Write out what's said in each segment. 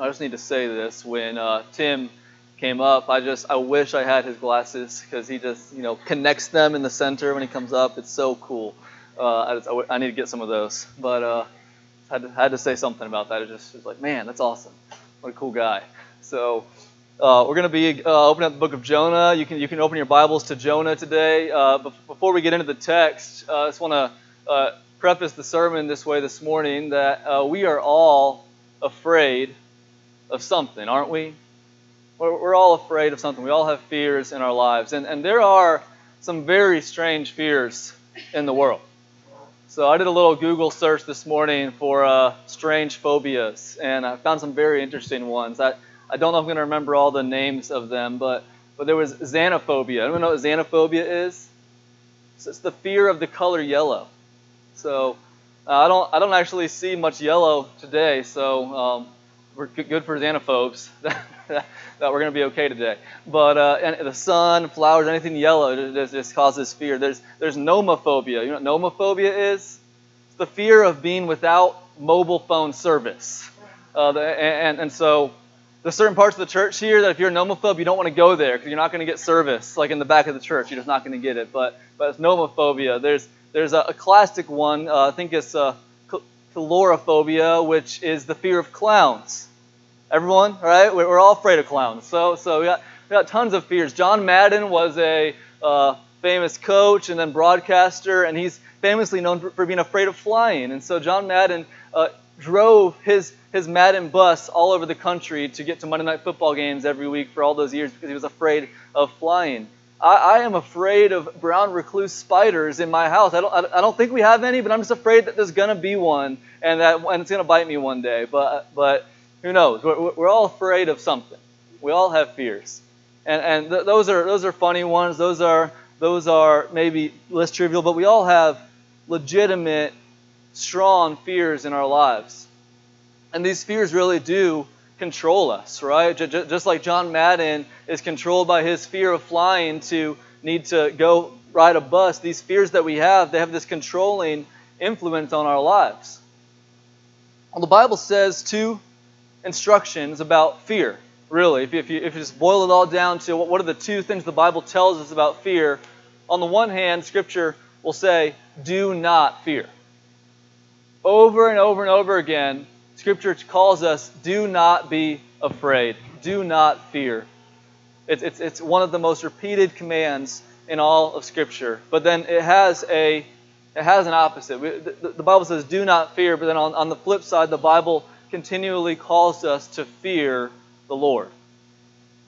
I just need to say this. When uh, Tim came up, I just I wish I had his glasses because he just you know connects them in the center when he comes up. It's so cool. Uh, I, just, I, I, need to get some of those, but uh, had to, had to say something about that. It just was like, man, that's awesome. What a cool guy. So. Uh, we're going to be uh, opening up the book of Jonah. You can you can open your Bibles to Jonah today. Uh, before we get into the text, uh, I just want to uh, preface the sermon this way this morning that uh, we are all afraid of something, aren't we? We're, all afraid of something. We all have fears in our lives, and and there are some very strange fears in the world. So I did a little Google search this morning for strange phobias, and I found some very interesting ones. That I don't know if I'm going to remember all the names of them, but, but there was xanthophobia. Anyone know what xanthophobia is? So it's the fear of the color yellow. So uh, I don't I don't actually see much yellow today, so um, we're good for xanthophobes that, we're going to be okay today. But uh, and the sun, flowers, anything yellow just, just causes fear. There's there's nomophobia. You know what nomophobia is? It's the fear of being without mobile phone service. Uh, the, and, and so there's certain parts of the church here that if you're a nomophobe, you don't want to go there because you're not going to get service. Like in the back of the church, you're just not going to get it. But but it's nomophobia. There's there's a, a classic one. Uh, I think it's uh, coulrophobia, which is the fear of clowns. Everyone, right? We're all afraid of clowns. So so we got we got tons of fears. John Madden was a uh, famous coach and then broadcaster, and he's famously known for, for being afraid of flying. And so John Madden uh, drove his, his Madden bus all over the country to get to Monday Night Football games every week for all those years because he was afraid of flying. I, I am afraid of brown recluse spiders in my house. I don't, I don't think we have any, but I'm just afraid that there's going to be one and that and it's going to bite me one day. But, but who knows? We're, we're all afraid of something. We all have fears. And, and th- those, are, those are funny ones. Those are, those are maybe less trivial, but we all have legitimate strong fears in our lives. And these fears really do control us, right? Just like John Madden is controlled by his fear of flying to need to go ride a bus, these fears that we have, they have this controlling influence on our lives. Well, the Bible says two instructions about fear, really. If you, if you, just boil it all down to what, what are the two things the Bible tells us about fear, on the one hand, Scripture will say, do not fear. Over and over and over again, Scripture calls us do not be afraid, do not fear. It's, it's, it's one of the most repeated commands in all of Scripture. But then it has a it has an opposite. The, the, Bible says, do not fear, but then on, on the flip side, the Bible continually calls us to fear the Lord.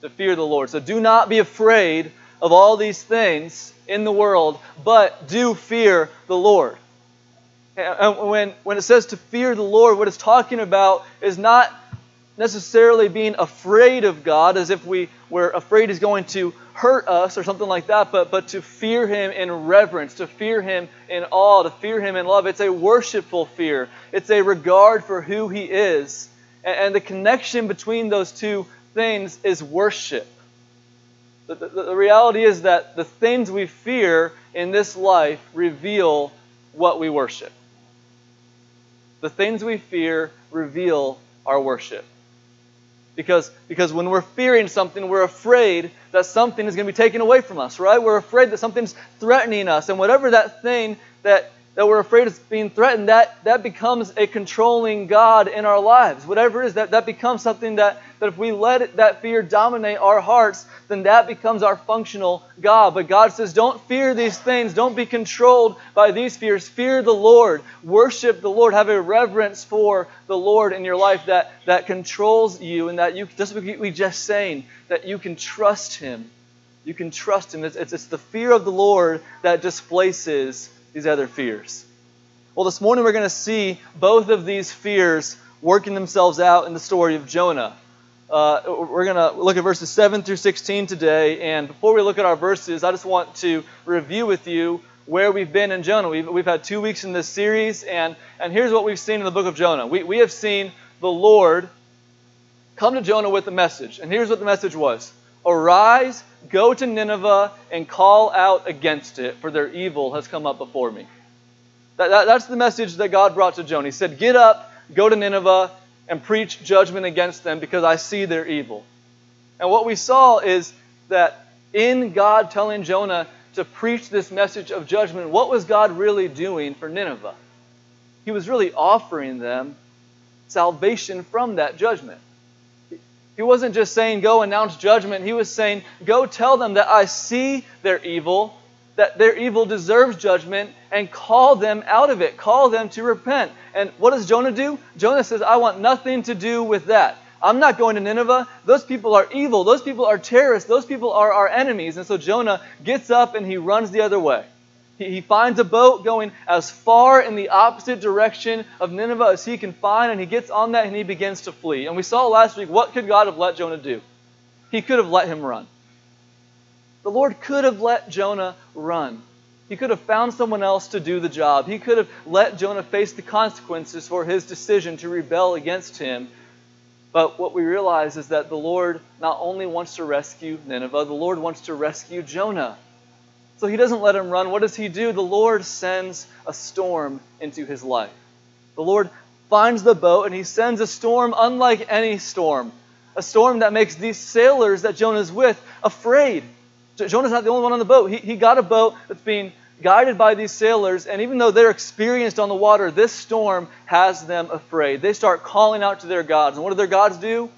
To fear the Lord. So do not be afraid of all these things in the world, but do fear the Lord. And when, when it says to fear the Lord, what it's talking about is not necessarily being afraid of God as if we were afraid He's going to hurt us or something like that, but, but to fear Him in reverence, to fear Him in awe, to fear Him in love. It's a worshipful fear, it's a regard for who He is. And, and the connection between those two things is worship. The, the, the reality is that the things we fear in this life reveal what we worship. The things we fear reveal our worship. Because, because when we're fearing something, we're afraid that something is going to be taken away from us, right? We're afraid that something's threatening us. And whatever that thing that that we're afraid of being threatened, that, that becomes a controlling God in our lives. Whatever it is, that, that becomes something that, that if we let that fear dominate our hearts, then that becomes our functional God. But God says, don't fear these things. Don't be controlled by these fears. Fear the Lord. Worship the Lord. Have a reverence for the Lord in your life that, that controls you and that you, just what we just saying, that you can trust Him. You can trust Him. It's, it's, it's the fear of the Lord that displaces these other fears? Well, this morning we're going to see both of these fears working themselves out in the story of Jonah. Uh, we're going to look at verses 7 through 16 today. And before we look at our verses, I just want to review with you where we've been in Jonah. We've, we've had two weeks in this series, and, and here's what we've seen in the book of Jonah. We, we have seen the Lord come to Jonah with a message. And here's what the message was Arise, go to Nineveh, and call out against it, for their evil has come up before me. That, that, that's the message that God brought to Jonah. He said, Get up, go to Nineveh, and preach judgment against them because I see their evil. And what we saw is that in God telling Jonah to preach this message of judgment, what was God really doing for Nineveh? He was really offering them salvation from that judgment. He wasn't just saying, Go announce judgment. He was saying, Go tell them that I see their evil, that their evil deserves judgment, and call them out of it. Call them to repent. And what does Jonah do? Jonah says, I want nothing to do with that. I'm not going to Nineveh. Those people are evil. Those people are terrorists. Those people are our enemies. And so Jonah gets up and he runs the other way. He, finds a boat going as far in the opposite direction of Nineveh as he can find, and he gets on that and he begins to flee. And we saw last week what could God have let Jonah do? He could have let him run. The Lord could have let Jonah run. He could have found someone else to do the job. He could have let Jonah face the consequences for his decision to rebel against him but what we realize is that the Lord not only wants to rescue Nineveh, the Lord wants to rescue Jonah. So he doesn't let him run. What does he do? The Lord sends a storm into his life. The Lord finds the boat and he sends a storm unlike any storm. A storm that makes these sailors that Jonah's with afraid. Jonah's not the only one on the boat. He, he got a boat that's being guided by these sailors, and even though they're experienced on the water, this storm has them afraid. They start calling out to their gods. And what do their gods do?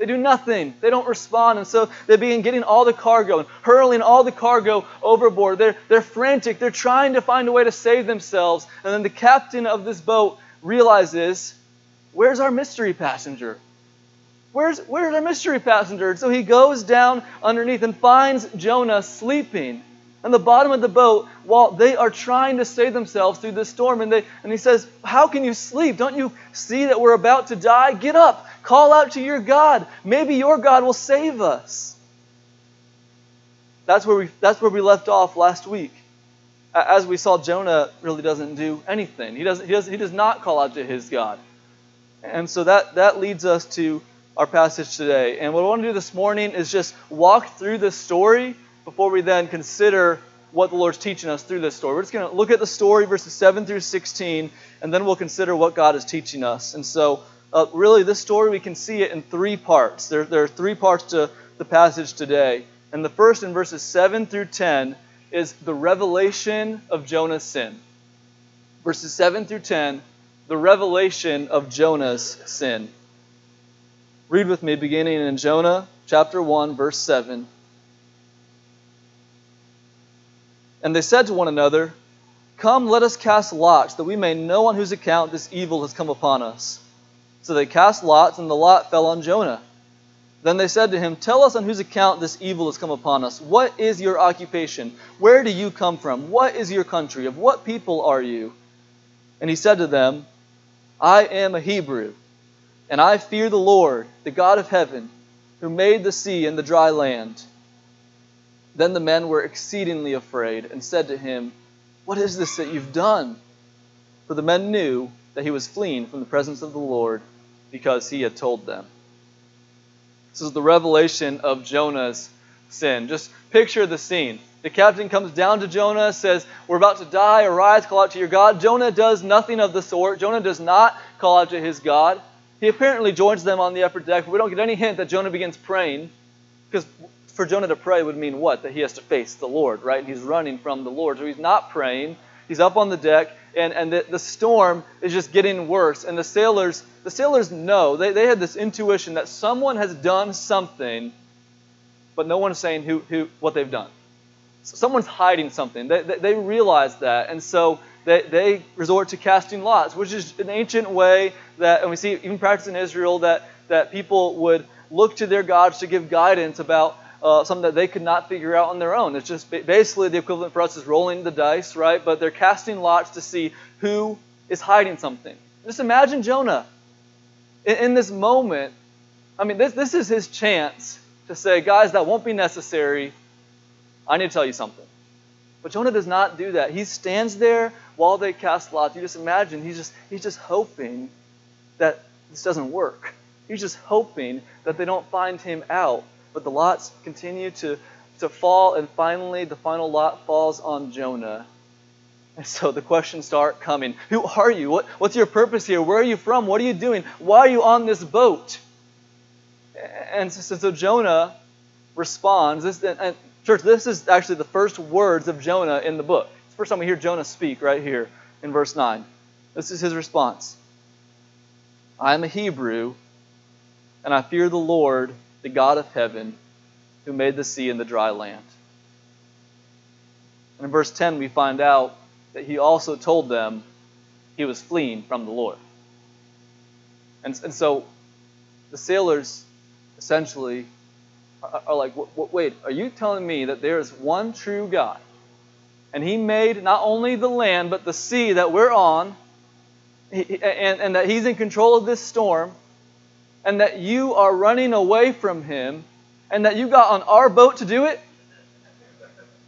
They do nothing. They don't respond. And so they begin getting all the cargo and hurling all the cargo overboard. They're, they're frantic. They're trying to find a way to save themselves. And then the captain of this boat realizes, Where's our mystery passenger? Where's, where's our mystery passenger? So he goes down underneath and finds Jonah sleeping on the bottom of the boat while they are trying to save themselves through this storm. And, they, and he says, How can you sleep? Don't you see that we're about to die? Get up, call out to your God. Maybe your God will save us. That's where we, that's where we left off last week. As we saw, Jonah really doesn't do anything. He, doesn't, he, does, he does not call out to his God. And so that, that leads us to our passage today. And what I want to do this morning is just walk through this story before we then consider what the Lord's teaching us through this story. We're just going to look at the story, verses 7 through 16, and then we'll consider what God is teaching us. And so, uh, really, this story, we can see it in three parts. There, there are three parts to the passage today. And the first, in verses 7 through 10, is the revelation of Jonah's sin. Verses 7 through 10, the revelation of Jonah's sin. Read with me, beginning in Jonah chapter 1, verse 7. And they said to one another, Come, let us cast lots, that we may know on whose account this evil has come upon us. So they cast lots, and the lot fell on Jonah. Then they said to him, Tell us on whose account this evil has come upon us. What is your occupation? Where do you come from? What is your country? Of what people are you? And he said to them, I am a Hebrew, and I fear the Lord, the God of heaven, who made the sea and the dry land. Then the men were exceedingly afraid and said to him, What is this that you've done? For the men knew that he was fleeing from the presence of the Lord because he had told them. This is the revelation of Jonah's sin. Just picture the scene. The captain comes down to Jonah, says, We're about to die. Arise, call out to your God. Jonah does nothing of the sort. Jonah does not call out to his God. He apparently joins them on the upper deck, we don't get any hint that Jonah begins praying because for Jonah to pray would mean what? That he has to face the Lord, right? He's running from the Lord. So he's not praying. He's up on the deck, and, and the, the storm is just getting worse. And the sailors, the sailors know, they, they had this intuition that someone has done something, but no one's saying who, who, what they've done. So someone's hiding something. They, they, they realize that. And so they, they resort to casting lots, which is an ancient way that, and we see even practiced in Israel, that, that people would look to their gods to give guidance about uh, something that they could not figure out on their own. It's just basically the equivalent for us is rolling the dice, right? But they're casting lots to see who is hiding something. Just imagine Jonah in, in this moment. I mean, this, this is his chance to say, guys, that won't be necessary. I need to tell you something. But Jonah does not do that. He stands there while they cast lots. You just imagine he's just he's just hoping that this doesn't work. He's just hoping that they don't find him out. But the lots continue to, to fall, and finally, the final lot falls on Jonah. And so the questions start coming Who are you? What, what's your purpose here? Where are you from? What are you doing? Why are you on this boat? And so, so Jonah responds. This, and church, this is actually the first words of Jonah in the book. It's the first time we hear Jonah speak right here in verse 9. This is his response I am a Hebrew, and I fear the Lord, the God of heaven, who made the sea and the dry land. And in verse 10, we find out that he also told them he was fleeing from the Lord. And, and so the sailors essentially are, are like, wait, are you telling me that there is one true God? And he made not only the land, but the sea that we're on, and, and that he's in control of this storm, and that you are running away from him, and that you got on our boat to do it?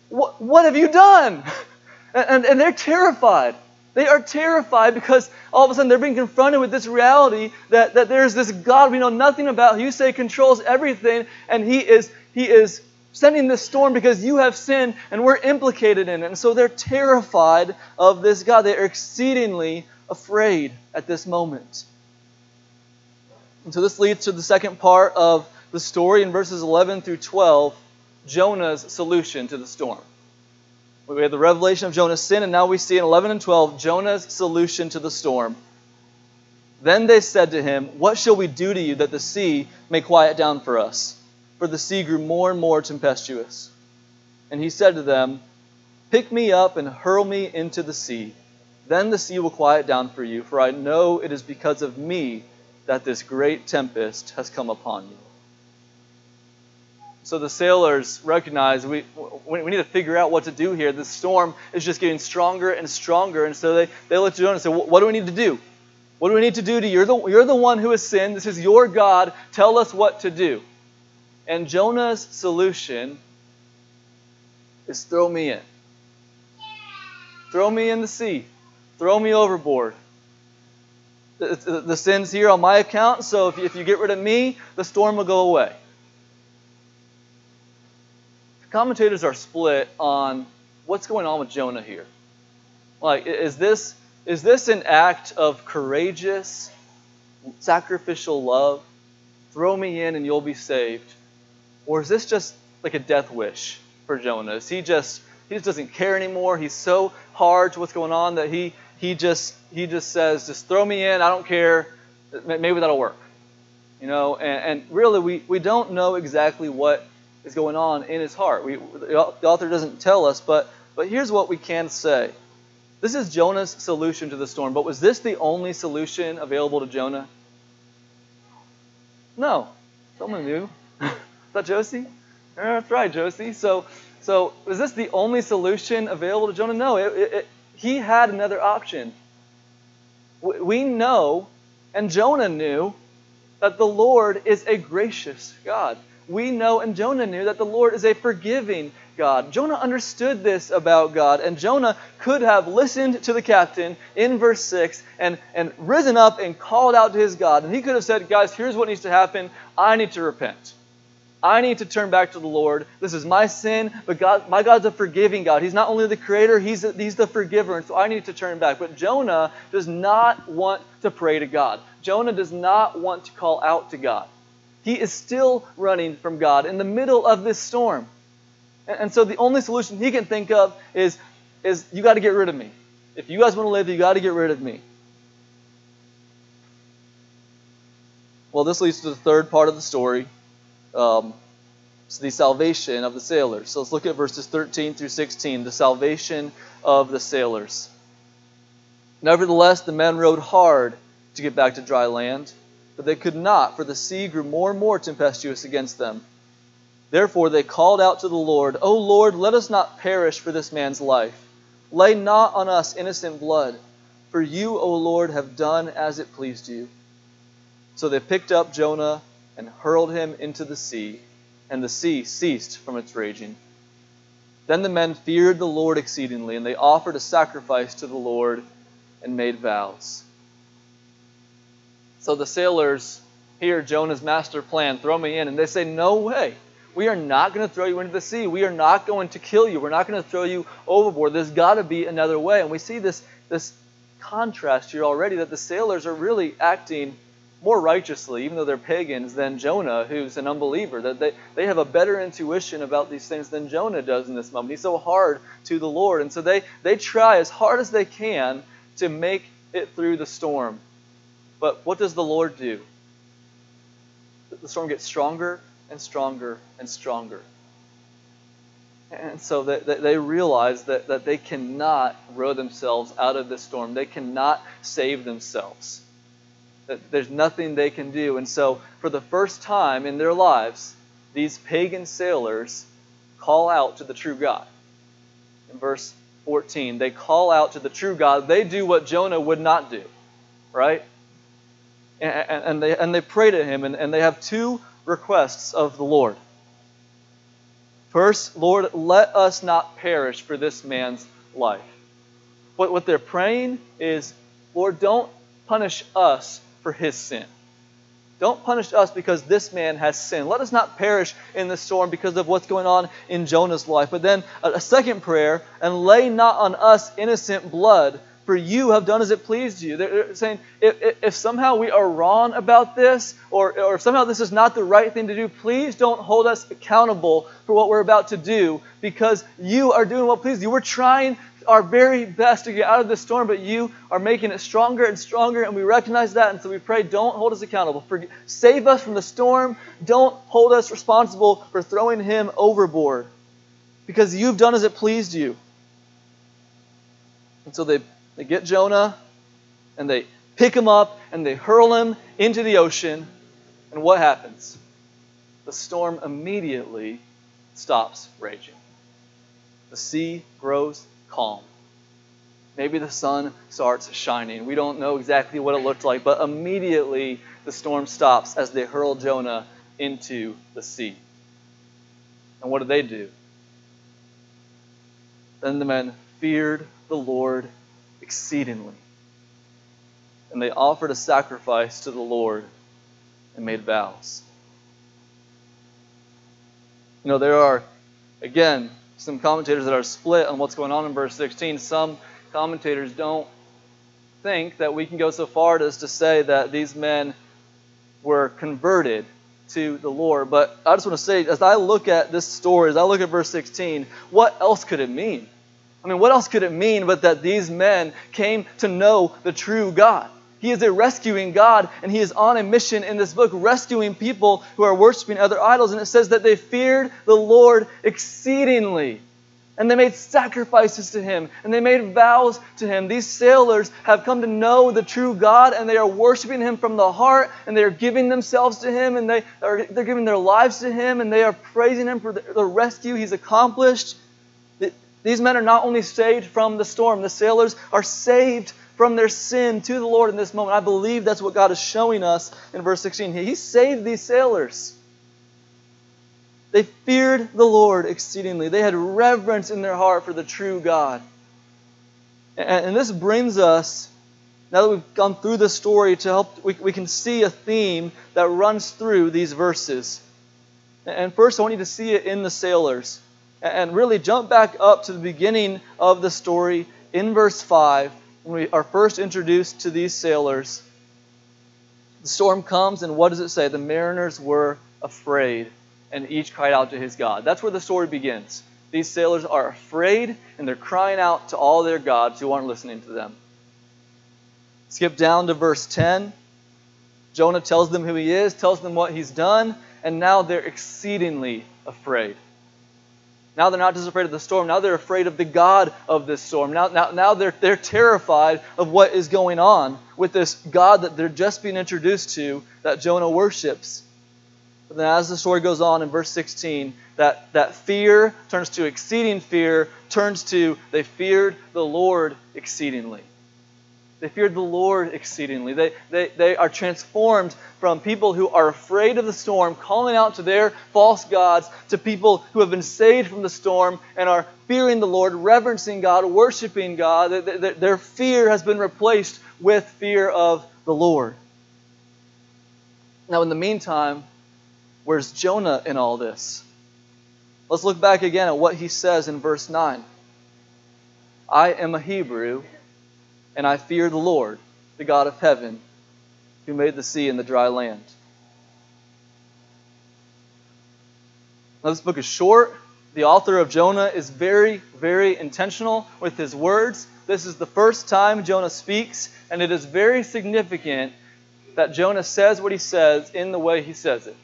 What, what have you done? And, and, and they're terrified. They are terrified because all of a sudden they're being confronted with this reality that, that there's this God we know nothing about, who you say controls everything, and he is, he is sending this storm because you have sinned and we're implicated in it. And so they're terrified of this God. They are exceedingly afraid at this moment. And so this leads to the second part of the story in verses 11 through 12 Jonah's solution to the storm. We have the revelation of Jonah's sin, and now we see in 11 and 12 Jonah's solution to the storm. Then they said to him, What shall we do to you that the sea may quiet down for us? For the sea grew more and more tempestuous. And he said to them, Pick me up and hurl me into the sea. Then the sea will quiet down for you, for I know it is because of me that this great tempest has come upon you. So the sailors recognize we, we need to figure out what to do here. The storm is just getting stronger and stronger. And so they, they look to Jonah and say, What do we need to do? What do we need to do to you? You're the, you're the one who has sinned. This is your God. Tell us what to do. And Jonah's solution is throw me in. Throw me in the sea. Throw me overboard. The, the, sin's here on my account, so if you, if you get rid of me, the storm will go away commentators are split on what's going on with Jonah here. Like, is this is this an act of courageous, sacrificial love? Throw me in and you'll be saved. Or is this just like a death wish for Jonah? Is he just he just doesn't care anymore? He's so hard to what's going on that he he just he just says, just throw me in, I don't care. Maybe that'll work. You know, and, and really we, we don't know exactly what is going on in his heart. We, the author doesn't tell us, but, but here's what we can say. This is Jonah's solution to the storm, but was this the only solution available to Jonah? No. Someone knew. is that Josie? Yeah, that's right, Josie. So, so was this the only solution available to Jonah? No, it, it, he had another option. We know, and Jonah knew, that the Lord is a gracious God we know and Jonah knew that the Lord is a forgiving God. Jonah understood this about God, and Jonah could have listened to the captain in verse 6 and, and risen up and called out to his God. And he could have said, Guys, here's what needs to happen. I need to repent. I need to turn back to the Lord. This is my sin, but God, my God's a forgiving God. He's not only the creator, he's, he's the forgiver, and so I need to turn back. But Jonah does not want to pray to God. Jonah does not want to call out to God. He is still running from God in the middle of this storm. And, so the only solution he can think of is, is you got to get rid of me. If you guys want to live, you got to get rid of me. Well, this leads to the third part of the story. Um, the salvation of the sailors. So let's look at verses 13 through 16, the salvation of the sailors. Nevertheless, the men rowed hard to get back to dry land but they could not, for the sea grew more and more tempestuous against them. Therefore they called out to the Lord, O Lord, let us not perish for this man's life. Lay not on us innocent blood, for you, O Lord, have done as it pleased you. So they picked up Jonah and hurled him into the sea, and the sea ceased from its raging. Then the men feared the Lord exceedingly, and they offered a sacrifice to the Lord and made vows. So the sailors hear Jonah's master plan, throw me in, and they say, No way. We are not going to throw you into the sea. We are not going to kill you. We're not going to throw you overboard. There's got to be another way. And we see this, this contrast here already that the sailors are really acting more righteously, even though they're pagans, than Jonah, who's an unbeliever. That they, they have a better intuition about these things than Jonah does in this moment. He's so hard to the Lord. And so they, they try as hard as they can to make it through the storm. But what does the Lord do? The storm gets stronger and stronger and stronger. And so they, they realize that, that they cannot row themselves out of this storm. They cannot save themselves. That there's nothing they can do. And so, for the first time in their lives, these pagan sailors call out to the true God. In verse 14, they call out to the true God. They do what Jonah would not do, right? And, and, they, and they pray to him, and, and they have two requests of the Lord. First, Lord, let us not perish for this man's life. What, what they're praying is, Lord, don't punish us for his sin. Don't punish us because this man has sinned. Let us not perish in the storm because of what's going on in Jonah's life. But then a, second prayer, and lay not on us innocent blood, for you have done as it pleased you. They're saying, if, if somehow we are wrong about this, or, or somehow this is not the right thing to do, please don't hold us accountable for what we're about to do because you are doing what pleases you. We're trying our very best to get out of this storm, but you are making it stronger and stronger, and we recognize that, and so we pray, don't hold us accountable. For, save us from the storm. Don't hold us responsible for throwing him overboard because you've done as it pleased you. And so they they get Jonah and they pick him up and they hurl him into the ocean. And what happens? The storm immediately stops raging. The sea grows calm. Maybe the sun starts shining. We don't know exactly what it looked like, but immediately the storm stops as they hurl Jonah into the sea. And what did they do? Then the men feared the Lord exceedingly. And they offered a sacrifice to the Lord and made vows. You know, there are, again, some commentators that are split on what's going on in verse 16. Some commentators don't think that we can go so far as to say that these men were converted to the Lord. But I just want to say, as I look at this story, as I look at verse 16, what else could it mean? I mean, what else could it mean but that these men came to know the true God? He is a rescuing God, and He is on a mission in this book, rescuing people who are worshiping other idols. And it says that they feared the Lord exceedingly. And they made sacrifices to Him, and they made vows to Him. These sailors have come to know the true God, and they are worshiping Him from the heart, and they are giving themselves to Him, and they are they're giving their lives to Him, and they are praising Him for the, the rescue He's accomplished. These men are not only saved from the storm, the sailors are saved from their sin to the Lord in this moment. I believe that's what God is showing us in verse 16. He saved these sailors. They feared the Lord exceedingly. They had reverence in their heart for the true God. And, this brings us, now that we've gone through the story, to help, we, we can see a theme that runs through these verses. And first, I want you to see it in the sailors and really jump back up to the beginning of the story in verse 5 when we are first introduced to these sailors. The storm comes, and what does it say? The mariners were afraid, and each cried out to his God. That's where the story begins. These sailors are afraid, and they're crying out to all their gods who aren't listening to them. Skip down to verse 10. Jonah tells them who he is, tells them what he's done, and now they're exceedingly afraid. Now they're not just afraid of the storm, now they're afraid of the God of this storm. Now, now, now they're, they're terrified of what is going on with this God that they're just being introduced to that Jonah worships. But then as the story goes on in verse 16, that, that fear turns to exceeding fear, turns to they feared the Lord exceedingly. They feared the Lord exceedingly. They, they, they are transformed from people who are afraid of the storm, calling out to their false gods, to people who have been saved from the storm and are fearing the Lord, reverencing God, worshiping God. Their fear has been replaced with fear of the Lord. Now, in the meantime, where's Jonah in all this? Let's look back again at what he says in verse 9. I am a Hebrew, and I fear the Lord, the God of heaven, who made the sea and the dry land. Now, this book is short. The author of Jonah is very, very intentional with his words. This is the first time Jonah speaks, and it is very significant that Jonah says what he says in the way he says it.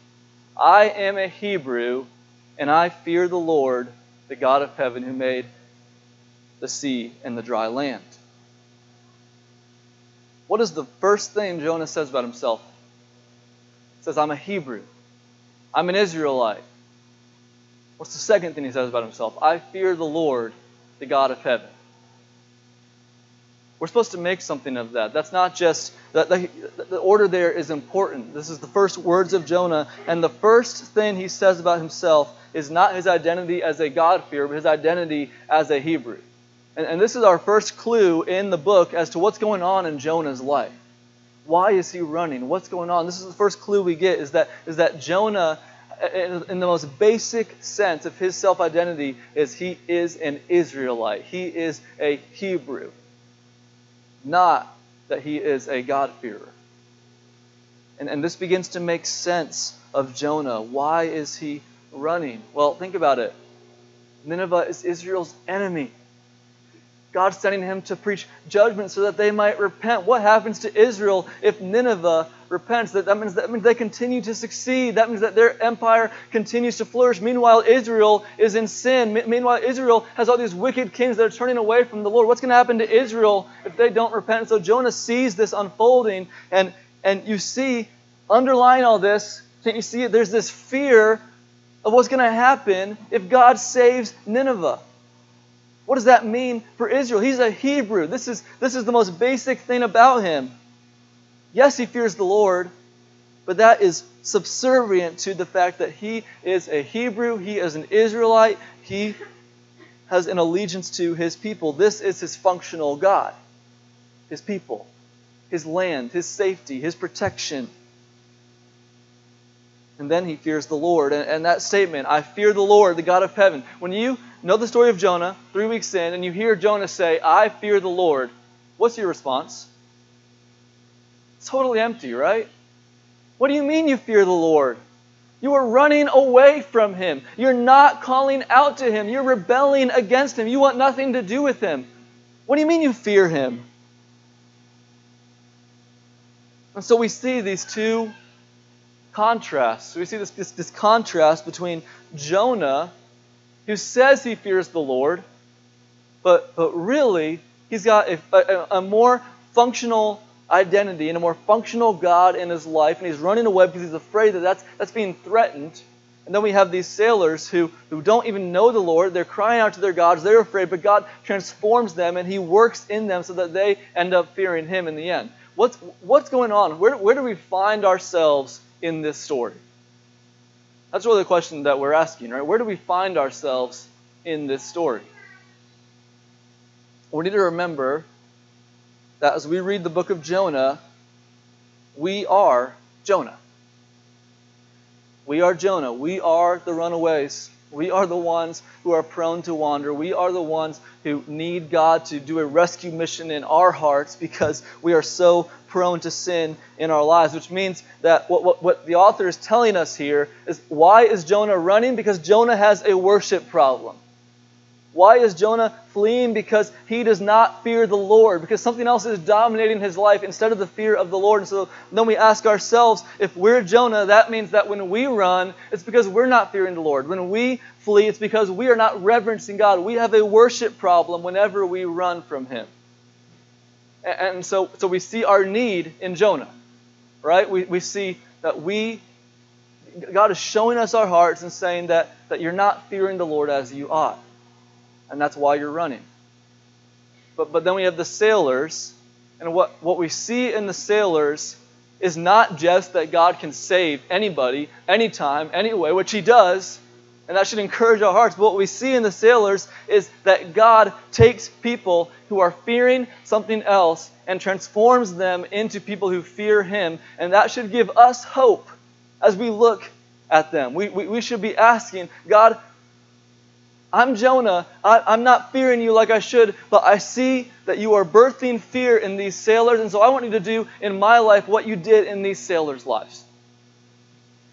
I am a Hebrew, and I fear the Lord, the God of heaven, who made the sea and the dry land. What is the first thing Jonah says about himself? He says, I'm a Hebrew. I'm an Israelite. What's the second thing he says about himself? I fear the Lord, the God of heaven. We're supposed to make something of that. That's not just, that the, the order there is important. This is the first words of Jonah, and the first thing he says about himself is not his identity as a God-fearer, but his identity as a Hebrew. And, and this is our first clue in the book as to what's going on in Jonah's life. Why is he running? What's going on? This is the first clue we get is that, is that Jonah, in, in the most basic sense of his self identity, is he is an Israelite. He is a Hebrew not that he is a God-fearer. And, and this begins to make sense of Jonah. Why is he running? Well, think about it. Nineveh is Israel's enemy. God's sending him to preach judgment so that they might repent. What happens to Israel if Nineveh repents? That, that, means, that means they continue to succeed. That means that their empire continues to flourish. Meanwhile, Israel is in sin. Meanwhile, Israel has all these wicked kings that are turning away from the Lord. What's going to happen to Israel if they don't repent? So Jonah sees this unfolding, and, and you see, underlying all this, can't you see it? There's this fear of what's going to happen if God saves Nineveh. What does that mean for Israel? He's a Hebrew. This is, this is the most basic thing about him. Yes, he fears the Lord, but that is subservient to the fact that he is a Hebrew, he is an Israelite, he has an allegiance to his people. This is his functional God, his people, his land, his safety, his protection. And then he fears the Lord. And, and that statement, I fear the Lord, the God of heaven. When you know the story of Jonah, three weeks in, and you hear Jonah say, I fear the Lord, what's your response? Totally empty, right? What do you mean you fear the Lord? You are running away from Him. You're not calling out to Him. You're rebelling against Him. You want nothing to do with Him. What do you mean you fear Him? And so we see these two contrasts. We see this, this, this contrast between Jonah who says he fears the Lord, but, but really, he's got a, a, a more functional identity and a more functional God in his life, and he's running away because he's afraid that that's, that's being threatened. And then we have these sailors who, who don't even know the Lord. They're crying out to their gods. They're afraid, but God transforms them and He works in them so that they end up fearing Him in the end. What's, what's going on? Where, where do we find ourselves in this story? That's really the question that we're asking, right? Where do we find ourselves in this story? We need to remember that as we read the book of Jonah, we are Jonah. We are Jonah. We are the runaways. We are the ones who are prone to wander. We are the ones who need God to do a rescue mission in our hearts because we are so prone to sin in our lives, which means that what, what, what the author is telling us here is why is Jonah running? Because Jonah has a worship problem. Why is Jonah fleeing? Because he does not fear the Lord, because something else is dominating his life instead of the fear of the Lord. And so then we ask ourselves if we're Jonah, that means that when we run, it's because we're not fearing the Lord. When we flee, it's because we are not reverencing God. We have a worship problem whenever we run from him. And so, so we see our need in Jonah, right? We, we see that we, God is showing us our hearts and saying that, that you're not fearing the Lord as you ought. And that's why you're running. But, but then we have the sailors, and what, what we see in the sailors is not just that God can save anybody, anytime, anyway, which He does, and that should encourage our hearts. But what we see in the sailors is that God takes people who are fearing something else and transforms them into people who fear Him. And that should give us hope as we look at them. We, we, we should be asking, God, I'm Jonah. I, am not fearing you like I should, but I see that you are birthing fear in these sailors, and so I want you to do in my life what you did in these sailors' lives.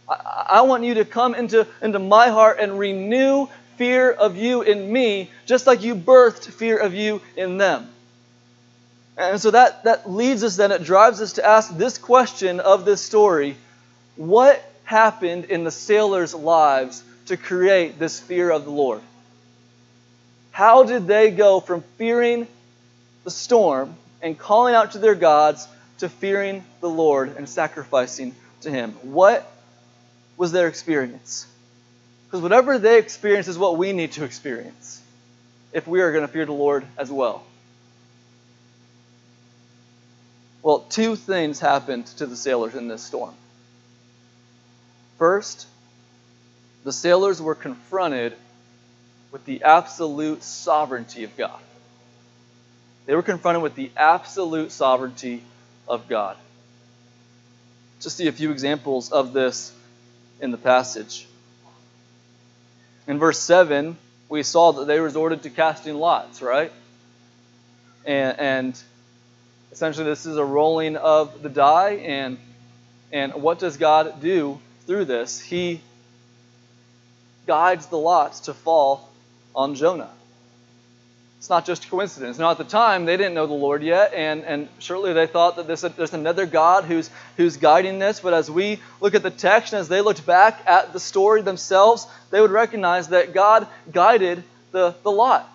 I, I want you to come into, into my heart and renew fear of you in me, just like you birthed fear of you in them. And so that, that leads us then, it drives us to ask this question of this story What happened in the sailors' lives to create this fear of the Lord? How did they go from fearing the storm and calling out to their gods to fearing the Lord and sacrificing to Him? What was their experience? Because whatever they experience is what we need to experience if we are going to fear the Lord as well. Well, two things happened to the sailors in this storm. First, the sailors were confronted with the absolute sovereignty of God. They were confronted with the absolute sovereignty of God. Just see a few examples of this in the passage. In verse 7, we saw that they resorted to casting lots, right? And, and essentially, this is a rolling of the die. And, and what does God do through this? He guides the lots to fall on Jonah. It's not just coincidence. Now, at the time, they didn't know the Lord yet, and, and surely they thought that this, there's another God who's, who's guiding this. But as we look at the text and as they looked back at the story themselves, they would recognize that God guided the, the lot,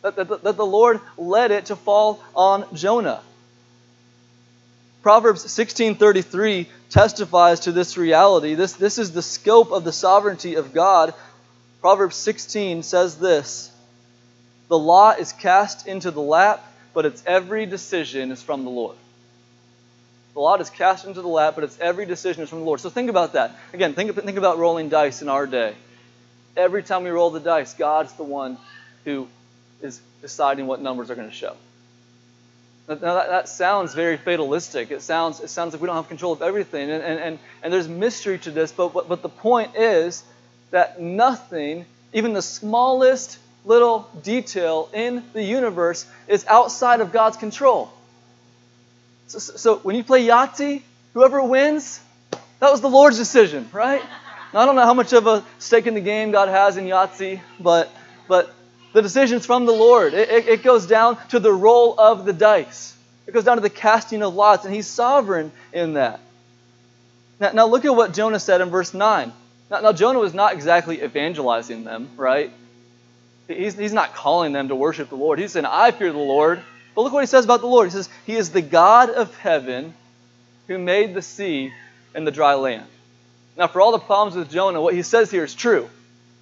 that, that, that the Lord led it to fall on Jonah. Proverbs 16:33 testifies to this reality. This, this is the scope of the sovereignty of God Proverbs 16 says this The law is cast into the lap, but its every decision is from the Lord. The law is cast into the lap, but its every decision is from the Lord. So think about that. Again, think, think about rolling dice in our day. Every time we roll the dice, God's the one who is deciding what numbers are going to show. Now that, that, sounds very fatalistic. It sounds, it sounds like we don't have control of everything. And, and, and, and there's mystery to this, but, but, but the point is that nothing, even the smallest little detail in the universe, is outside of God's control. So, so when you play Yahtzee, whoever wins, that was the Lord's decision, right? I don't know how much of a stake in the game God has in Yahtzee, but, but the decision's from the Lord. It, it, it goes down to the roll of the dice. It goes down to the casting of lots, and He's sovereign in that. Now, now look at what Jonah said in verse 9. Now, now Jonah was not exactly evangelizing them, right? He's, he's not calling them to worship the Lord. He's saying, I fear the Lord. But look what he says about the Lord. He says, He is the God of heaven who made the sea and the dry land. Now, for all the problems with Jonah, what he says here is true.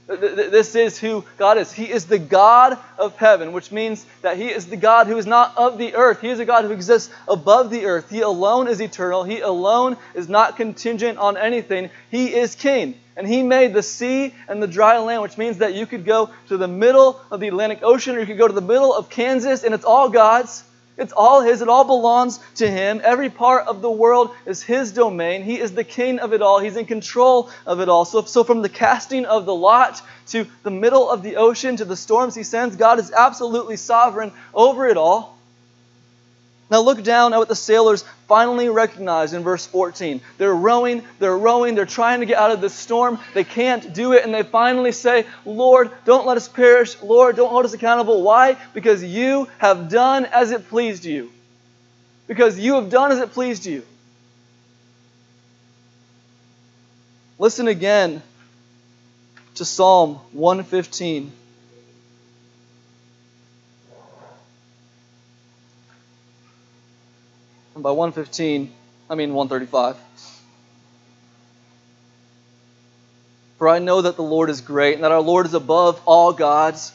This is who God is. He is the God of heaven, which means that He is the God who is not of the earth. He is a God who exists above the earth. He alone is eternal. He alone is not contingent on anything. He is King. And He made the sea and the dry land, which means that you could go to the middle of the Atlantic Ocean or you could go to the middle of Kansas, and it's all God's. It's all His. It all belongs to Him. Every part of the world is His domain. He is the king of it all. He's in control of it all. So, so from the casting of the lot to the middle of the ocean to the storms He sends, God is absolutely sovereign over it all. Now look down at what the sailors finally recognize in verse 14. They're rowing, they're rowing, they're trying to get out of this storm. They can't do it, and they finally say, Lord, don't let us perish. Lord, don't hold us accountable. Why? Because you have done as it pleased you. Because you have done as it pleased you. Listen again to Psalm 115. By 115, I mean 135. For I know that the Lord is great and that our Lord is above all gods.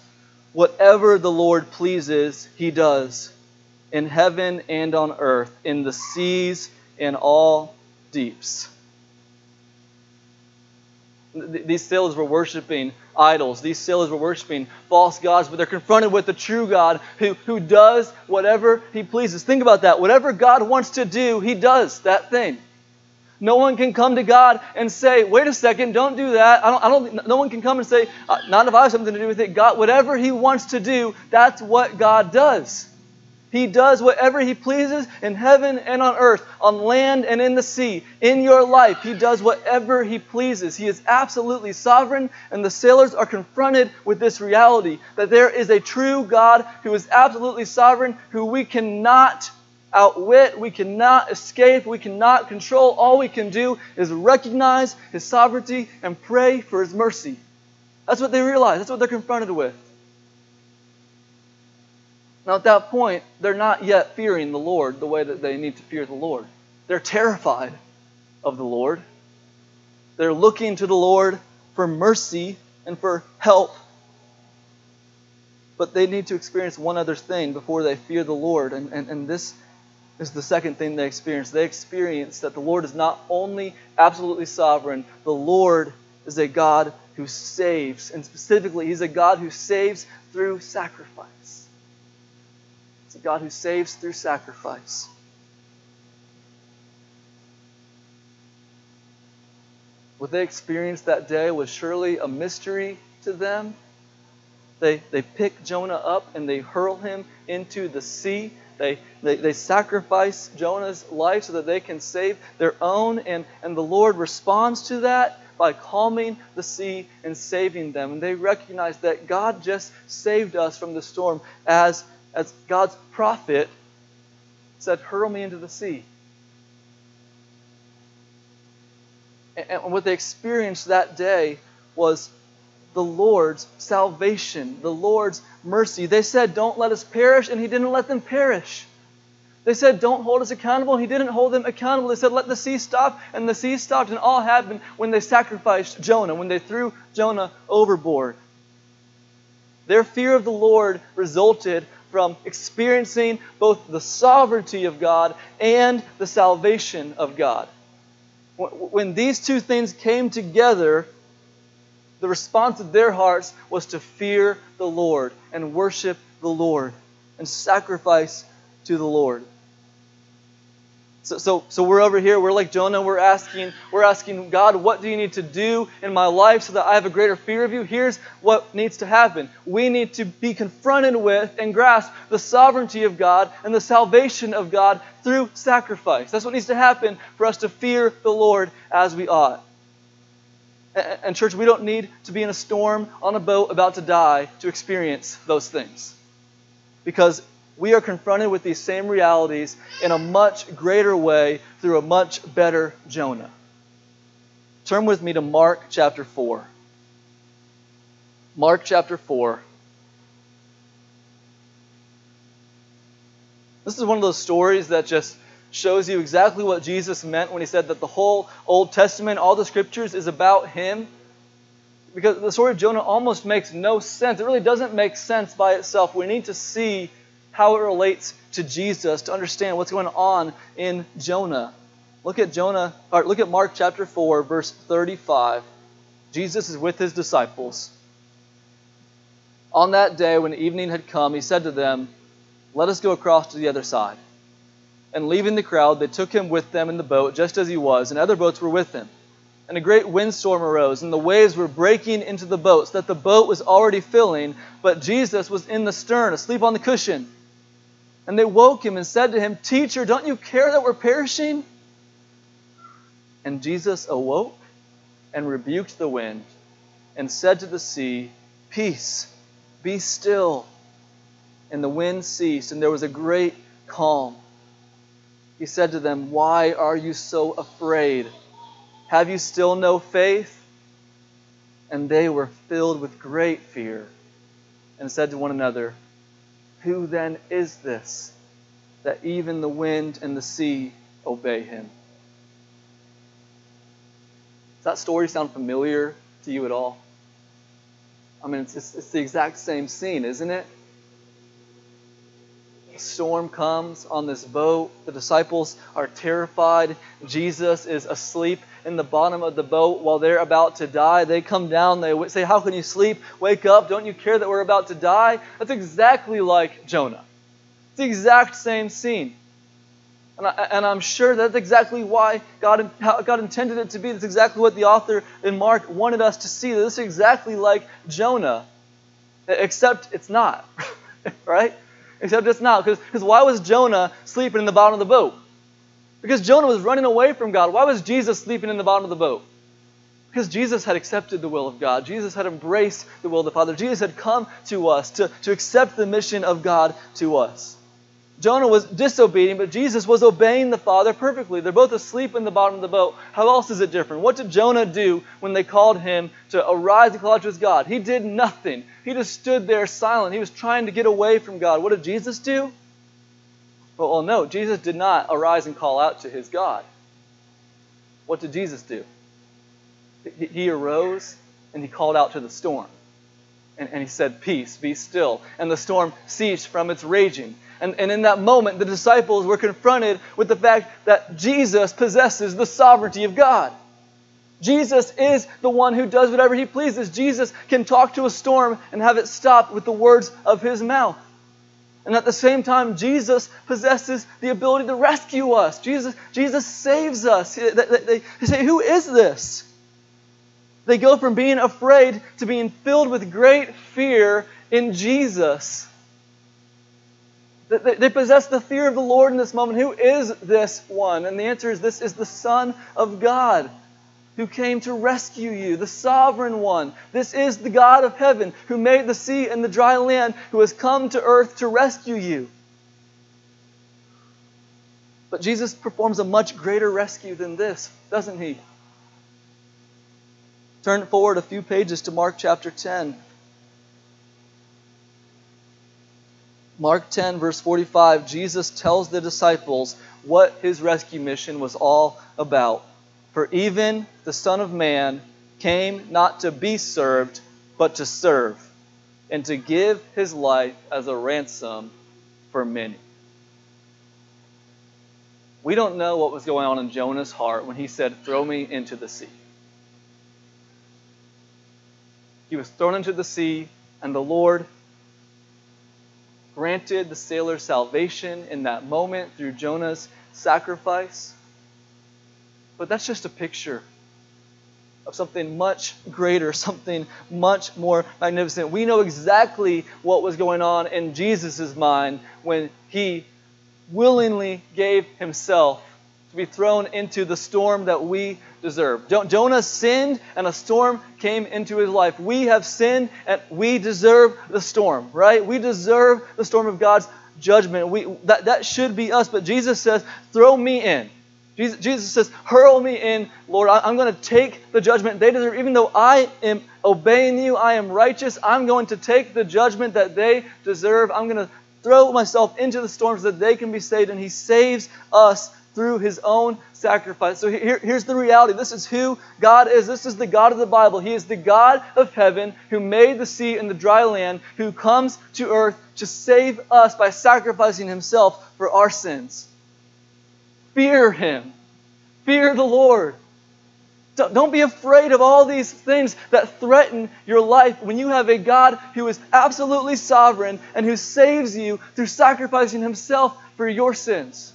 Whatever the Lord pleases, he does, in heaven and on earth, in the seas and all deeps these sailors were worshiping idols. These sailors were worshiping false gods, but they're confronted with the true God who, who does whatever he pleases. Think about that. Whatever God wants to do, he does that thing. No one can come to God and say, "Wait a second, don't do that." I don't. I don't. No one can come and say, uh, "Not if I have something to do with it." God, whatever He wants to do, that's what God does. He does whatever He pleases in heaven and on earth, on land and in the sea. In your life, He does whatever He pleases. He is absolutely sovereign, and the sailors are confronted with this reality that there is a true God who is absolutely sovereign, who we cannot outwit, we cannot escape, we cannot control. All we can do is recognize His sovereignty and pray for His mercy. That's what they realize, that's what they're confronted with. Now, at that point, they're not yet fearing the Lord the way that they need to fear the Lord. They're terrified of the Lord. They're looking to the Lord for mercy and for help. But they need to experience one other thing before they fear the Lord. And, and, and this is the second thing they experience. They experience that the Lord is not only absolutely sovereign, the Lord is a God who saves. And specifically, He's a God who saves through sacrifice. A God who saves through sacrifice. What they experienced that day was surely a mystery to them. They, they pick Jonah up and they hurl him into the sea. They, they, they sacrifice Jonah's life so that they can save their own. And, and the Lord responds to that by calming the sea and saving them. And they recognize that God just saved us from the storm as as God's prophet said, Hurl me into the sea. And what they experienced that day was the Lord's salvation, the Lord's mercy. They said, Don't let us perish, and He didn't let them perish. They said, Don't hold us accountable. He didn't hold them accountable. They said, Let the sea stop. And the sea stopped. And all happened when they sacrificed Jonah, when they threw Jonah overboard. Their fear of the Lord resulted from experiencing both the sovereignty of God and the salvation of God. When these two things came together, the response of their hearts was to fear the Lord and worship the Lord and sacrifice to the Lord. So, so, so we're over here, we're like Jonah, we're asking, we're asking God, what do you need to do in my life so that I have a greater fear of you? Here's what needs to happen. We need to be confronted with and grasp the sovereignty of God and the salvation of God through sacrifice. That's what needs to happen for us to fear the Lord as we ought. And, church, we don't need to be in a storm on a boat about to die to experience those things. Because we are confronted with these same realities in a much greater way through a much better Jonah. Turn with me to Mark chapter 4. Mark chapter 4. This is one of those stories that just shows you exactly what Jesus meant when he said that the whole Old Testament, all the scriptures, is about him. Because the story of Jonah almost makes no sense. It really doesn't make sense by itself. We need to see how it relates to Jesus to understand what's going on in Jonah. Look at Jonah, or look at Mark chapter 4, verse 35. Jesus is with his disciples. On that day, when evening had come, he said to them, Let us go across to the other side. And leaving the crowd, they took him with them in the boat, just as he was, and other boats were with him. And a great windstorm arose, and the waves were breaking into the boat, so that the boat was already filling, but Jesus was in the stern, asleep on the cushion. And they woke him and said to him, Teacher, don't you care that we're perishing? And Jesus awoke and rebuked the wind and said to the sea, Peace, be still. And the wind ceased, and there was a great calm. He said to them, Why are you so afraid? Have you still no faith? And they were filled with great fear and said to one another, who then is this that even the wind and the sea obey him? Does that story sound familiar to you at all? I mean, it's, it's, it's the exact same scene, isn't it? storm comes on this boat. The disciples are terrified. Jesus is asleep in the bottom of the boat while they're about to die. They come down, they say, How can you sleep? Wake up. Don't you care that we're about to die? That's exactly like Jonah. It's the exact same scene. And, I, I'm sure that's exactly why God, God intended it to be. That's exactly what the author in Mark wanted us to see. This is exactly like Jonah, except it's not, right? Except it's not. Because why was Jonah sleeping in the bottom of the boat? Because Jonah was running away from God. Why was Jesus sleeping in the bottom of the boat? Because Jesus had accepted the will of God. Jesus had embraced the will of the Father. Jesus had come to us to, to accept the mission of God to us. Jonah was disobedient, but Jesus was obeying the Father perfectly. They're both asleep in the bottom of the boat. How else is it different? What did Jonah do when they called him to arise and call out to his God? He did nothing. He just stood there silent. He was trying to get away from God. What did Jesus do? Well, well no, Jesus did not arise and call out to his God. What did Jesus do? He arose and he called out to the storm. And, and he said, Peace, be still. And the storm ceased from its raging. And, and in that moment, the disciples were confronted with the fact that Jesus possesses the sovereignty of God. Jesus is the one who does whatever he pleases. Jesus can talk to a storm and have it stop with the words of his mouth. And at the same time, Jesus possesses the ability to rescue us. Jesus, Jesus saves us. They, they, they say, Who is this? They go from being afraid to being filled with great fear in Jesus. They possess the fear of the Lord in this moment. Who is this one? And the answer is this is the Son of God who came to rescue you, the sovereign one. This is the God of heaven who made the sea and the dry land, who has come to earth to rescue you. But Jesus performs a much greater rescue than this, doesn't he? Turn forward a few pages to Mark chapter 10. Mark 10, verse 45, Jesus tells the disciples what his rescue mission was all about. For even the Son of Man came not to be served, but to serve, and to give his life as a ransom for many. We don't know what was going on in Jonah's heart when he said, Throw me into the sea. He was thrown into the sea, and the Lord granted the sailor salvation in that moment through Jonah's sacrifice. But that's just a picture of something much greater, something much more magnificent. We know exactly what was going on in Jesus' mind when he willingly gave himself to be thrown into the storm that we deserve. Jonah sinned and a storm came into his life. We have sinned and we deserve the storm, right? We deserve the storm of God's judgment. We, that, that should be us. But Jesus says, throw me in. Jesus, says, hurl me in, Lord. I, I'm going to take the judgment they deserve. Even though I am obeying you, I am righteous, I'm going to take the judgment that they deserve. I'm going to throw myself into the storm so that they can be saved. And he saves us through his own sacrifice. So here, here's the reality this is who God is. This is the God of the Bible. He is the God of heaven who made the sea and the dry land, who comes to earth to save us by sacrificing himself for our sins. Fear him, fear the Lord. Don't be afraid of all these things that threaten your life when you have a God who is absolutely sovereign and who saves you through sacrificing himself for your sins.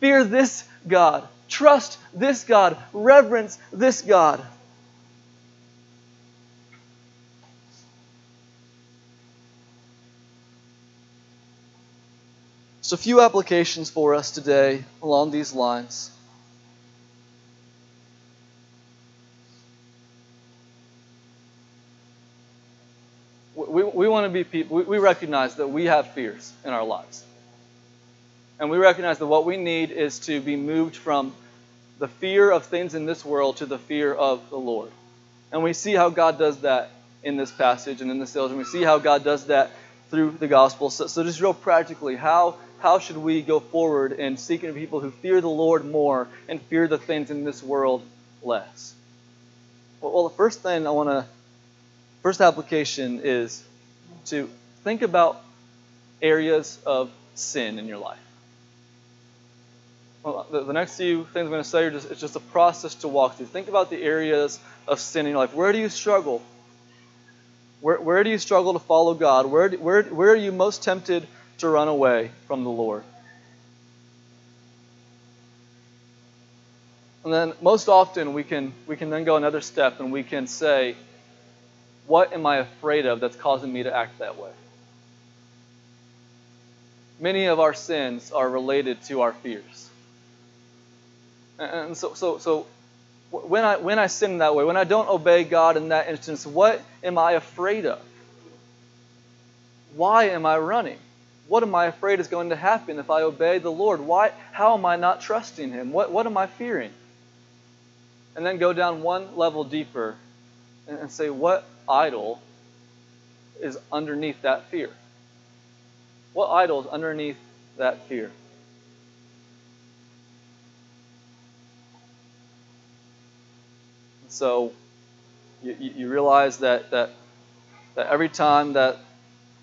Fear this God. Trust this God. Reverence this God. Just a few applications for us today along these lines. We, we want to be people, we, recognize that we have fears in our lives. And we recognize that what we need is to be moved from the fear of things in this world to the fear of the Lord. And we see how God does that in this passage and in this illustration. We see how God does that through the gospel. So, so just real practically, how, how should we go forward in seeking people who fear the Lord more and fear the things in this world less? Well, the first thing I want to, first application is to think about areas of sin in your life. Well, the, the, next few things I'm going to say are just, it's just a process to walk through. Think about the areas of sin in your life. Where do you struggle? Where, where do you struggle to follow God? Where, where, where are you most tempted to run away from the Lord? And then most often we can we can then go another step and we can say, what am I afraid of that's causing me to act that way? Many of our sins are related to our fears. And so so so when I when I sin that way, when I don't obey God in that instance, what am I afraid of? Why am I running? What am I afraid is going to happen if I obey the Lord? Why how am I not trusting him? What what am I fearing? and then go down one level deeper and say, what idol is underneath that fear? What idol is underneath that fear? So you, you realize that, that, that every time that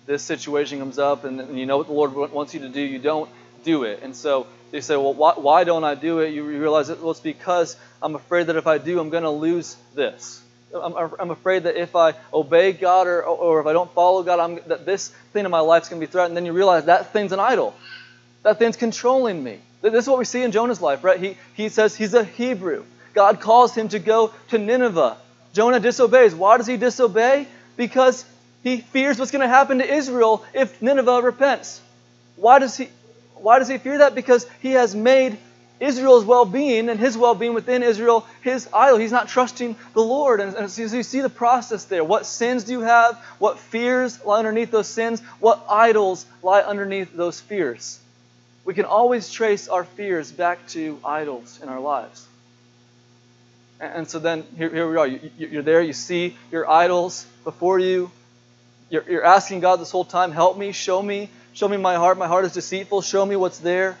this situation comes up and you know what the Lord wants you to do, you don't do it. And so you say, well, why, why don't I do it? You realize it, well, it's because I'm afraid that if I do, I'm going to lose this. I'm, I'm afraid that if I obey God or, or if I don't follow God, I'm, that this thing in my life is going to be threatened. And then you realize that thing's an idol. That thing's controlling me. This is what we see in Jonah's life, right? He, he says he's a Hebrew. God calls him to go to Nineveh. Jonah disobeys. Why does he disobey? Because he fears what's going to happen to Israel if Nineveh repents. Why does he why does he fear that? Because he has made Israel's well being and his well being within Israel his idol. He's not trusting the Lord. And, and so you see the process there. What sins do you have? What fears lie underneath those sins? What idols lie underneath those fears? We can always trace our fears back to idols in our lives. And, and so then here, here we are. You, you're there, you see your idols before you. You're, you're asking God this whole time, help me, show me Show me my heart. My heart is deceitful. Show me what's there.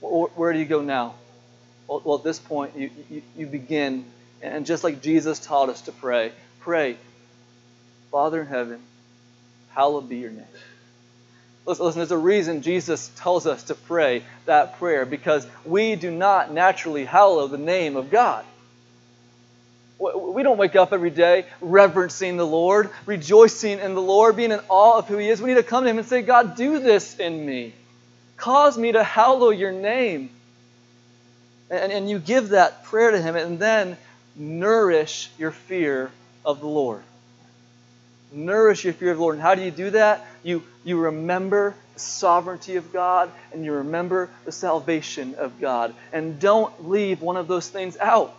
Where do you go now? Well, at this point, you, you, you begin, and just like Jesus taught us to pray, pray, Father in heaven, hallowed be your name. Listen, listen, there's a reason Jesus tells us to pray that prayer because we do not naturally hallow the name of God. We don't wake up every day reverencing the Lord, rejoicing in the Lord, being in awe of who He is. We need to come to Him and say, God, do this in me. Cause me to hallow your name. And, and you give that prayer to Him, and then nourish your fear of the Lord. Nourish your fear of the Lord. And how do you do that? You, you remember the sovereignty of God and you remember the salvation of God. And don't leave one of those things out.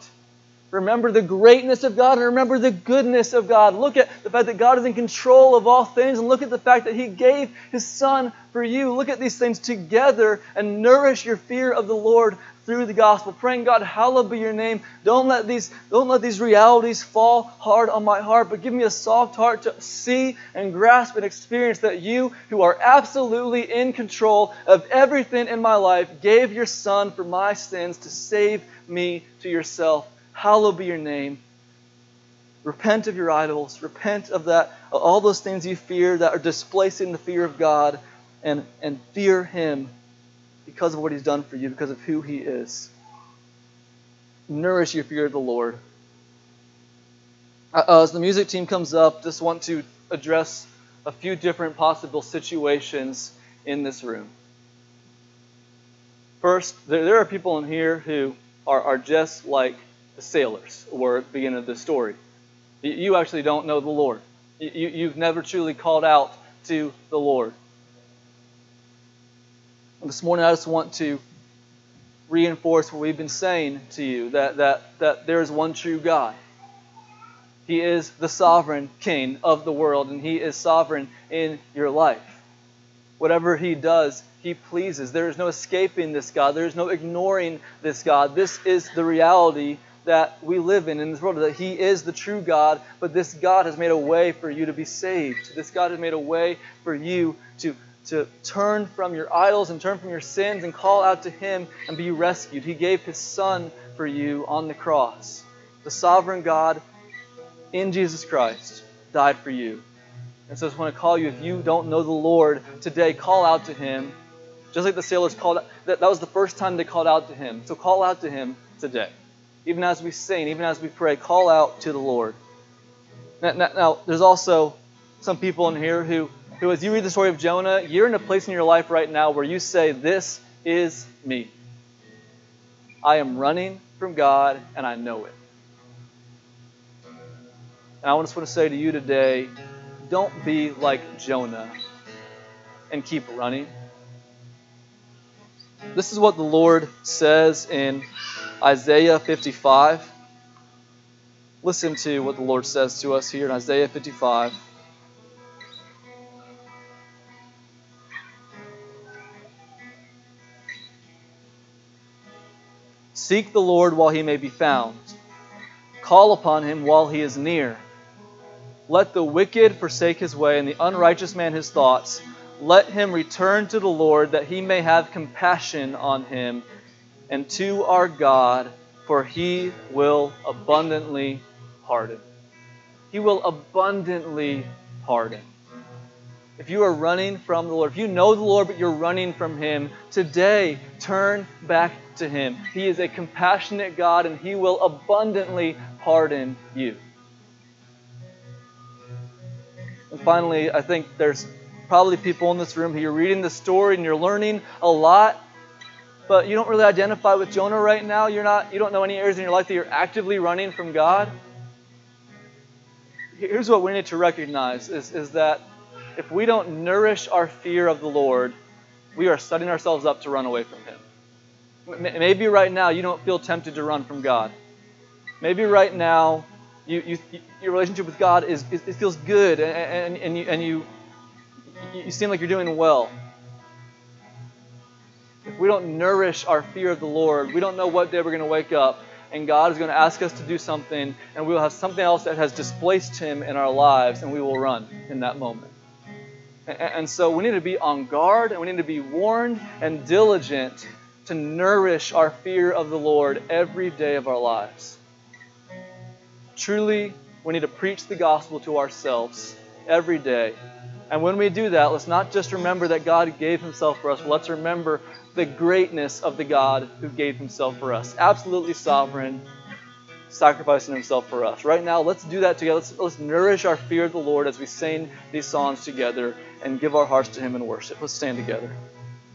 Remember the greatness of God and remember the goodness of God. Look at the fact that God is in control of all things and look at the fact that He gave His Son for you. Look at these things together and nourish your fear of the Lord through the gospel. Praying, God, hallowed be your name. Don't let these, don't let these realities fall hard on my heart, but give me a soft heart to see and grasp and experience that you, who are absolutely in control of everything in my life, gave your Son for my sins to save me to yourself hallowed be your name. Repent of your idols. Repent of that, all those things you fear that are displacing the fear of God, and, and fear Him because of what He's done for you, because of who He is. Nourish your fear of the Lord. Uh, as the music team comes up, just want to address a few different possible situations in this room. First, there, there are people in here who are, are just like the sailors were at the beginning of the story. You actually don't know the Lord. You, have never truly called out to the Lord. This morning, I just want to reinforce what we've been saying to you that, that, that there is one true God. He is the sovereign king of the world, and He is sovereign in your life. Whatever He does, He pleases. There is no escaping this God, there is no ignoring this God. This is the reality that we live in in this world, that He is the true God, but this God has made a way for you to be saved. This God has made a way for you to, to turn from your idols and turn from your sins and call out to Him and be rescued. He gave His Son for you on the cross. The sovereign God in Jesus Christ died for you. And so I just want to call you, if you don't know the Lord today, call out to Him. Just like the sailors called out, that, that was the first time they called out to Him. So call out to Him today even as we sing, even as we pray, call out to the Lord. Now, now, now, there's also some people in here who, who, as you read the story of Jonah, you're in a place in your life right now where you say, This is me. I am running from God, and I know it. And I just want to say to you today don't be like Jonah and keep running. This is what the Lord says in Isaiah 55. Listen to what the Lord says to us here in Isaiah 55. Seek the Lord while he may be found. Call upon him while he is near. Let the wicked forsake his way, and the unrighteous man his thoughts. Let him return to the Lord, that he may have compassion on him, and to our God, for he will abundantly pardon. He will abundantly pardon. If you are running from the Lord, if you know the Lord but you're running from Him, today turn back to Him. He is a compassionate God and He will abundantly pardon you. And finally, I think there's probably people in this room who you're reading the story and you're learning a lot, but you don't really identify with Jonah right now. You're not, you don't know any areas in your life that you're actively running from God. Here's what we need to recognize is, is that if we don't nourish our fear of the Lord, we are setting ourselves up to run away from Him. Maybe right now you don't feel tempted to run from God. Maybe right now you, you, your relationship with God is, it feels good and, and, and, you, and you, you seem like you're doing well. If we don't nourish our fear of the Lord, we don't know what day we're going to wake up and God is going to ask us to do something and we will have something else that has displaced Him in our lives and we will run in that moment. And so we need to be on guard and we need to be warned and diligent to nourish our fear of the Lord every day of our lives. Truly, we need to preach the gospel to ourselves every day. And when we do that, let's not just remember that God gave himself for us, let's remember the greatness of the God who gave himself for us. Absolutely sovereign, sacrificing himself for us. Right now, let's do that together. Let's, let's nourish our fear of the Lord as we sing these songs together and give our hearts to him in worship. Let's stand together.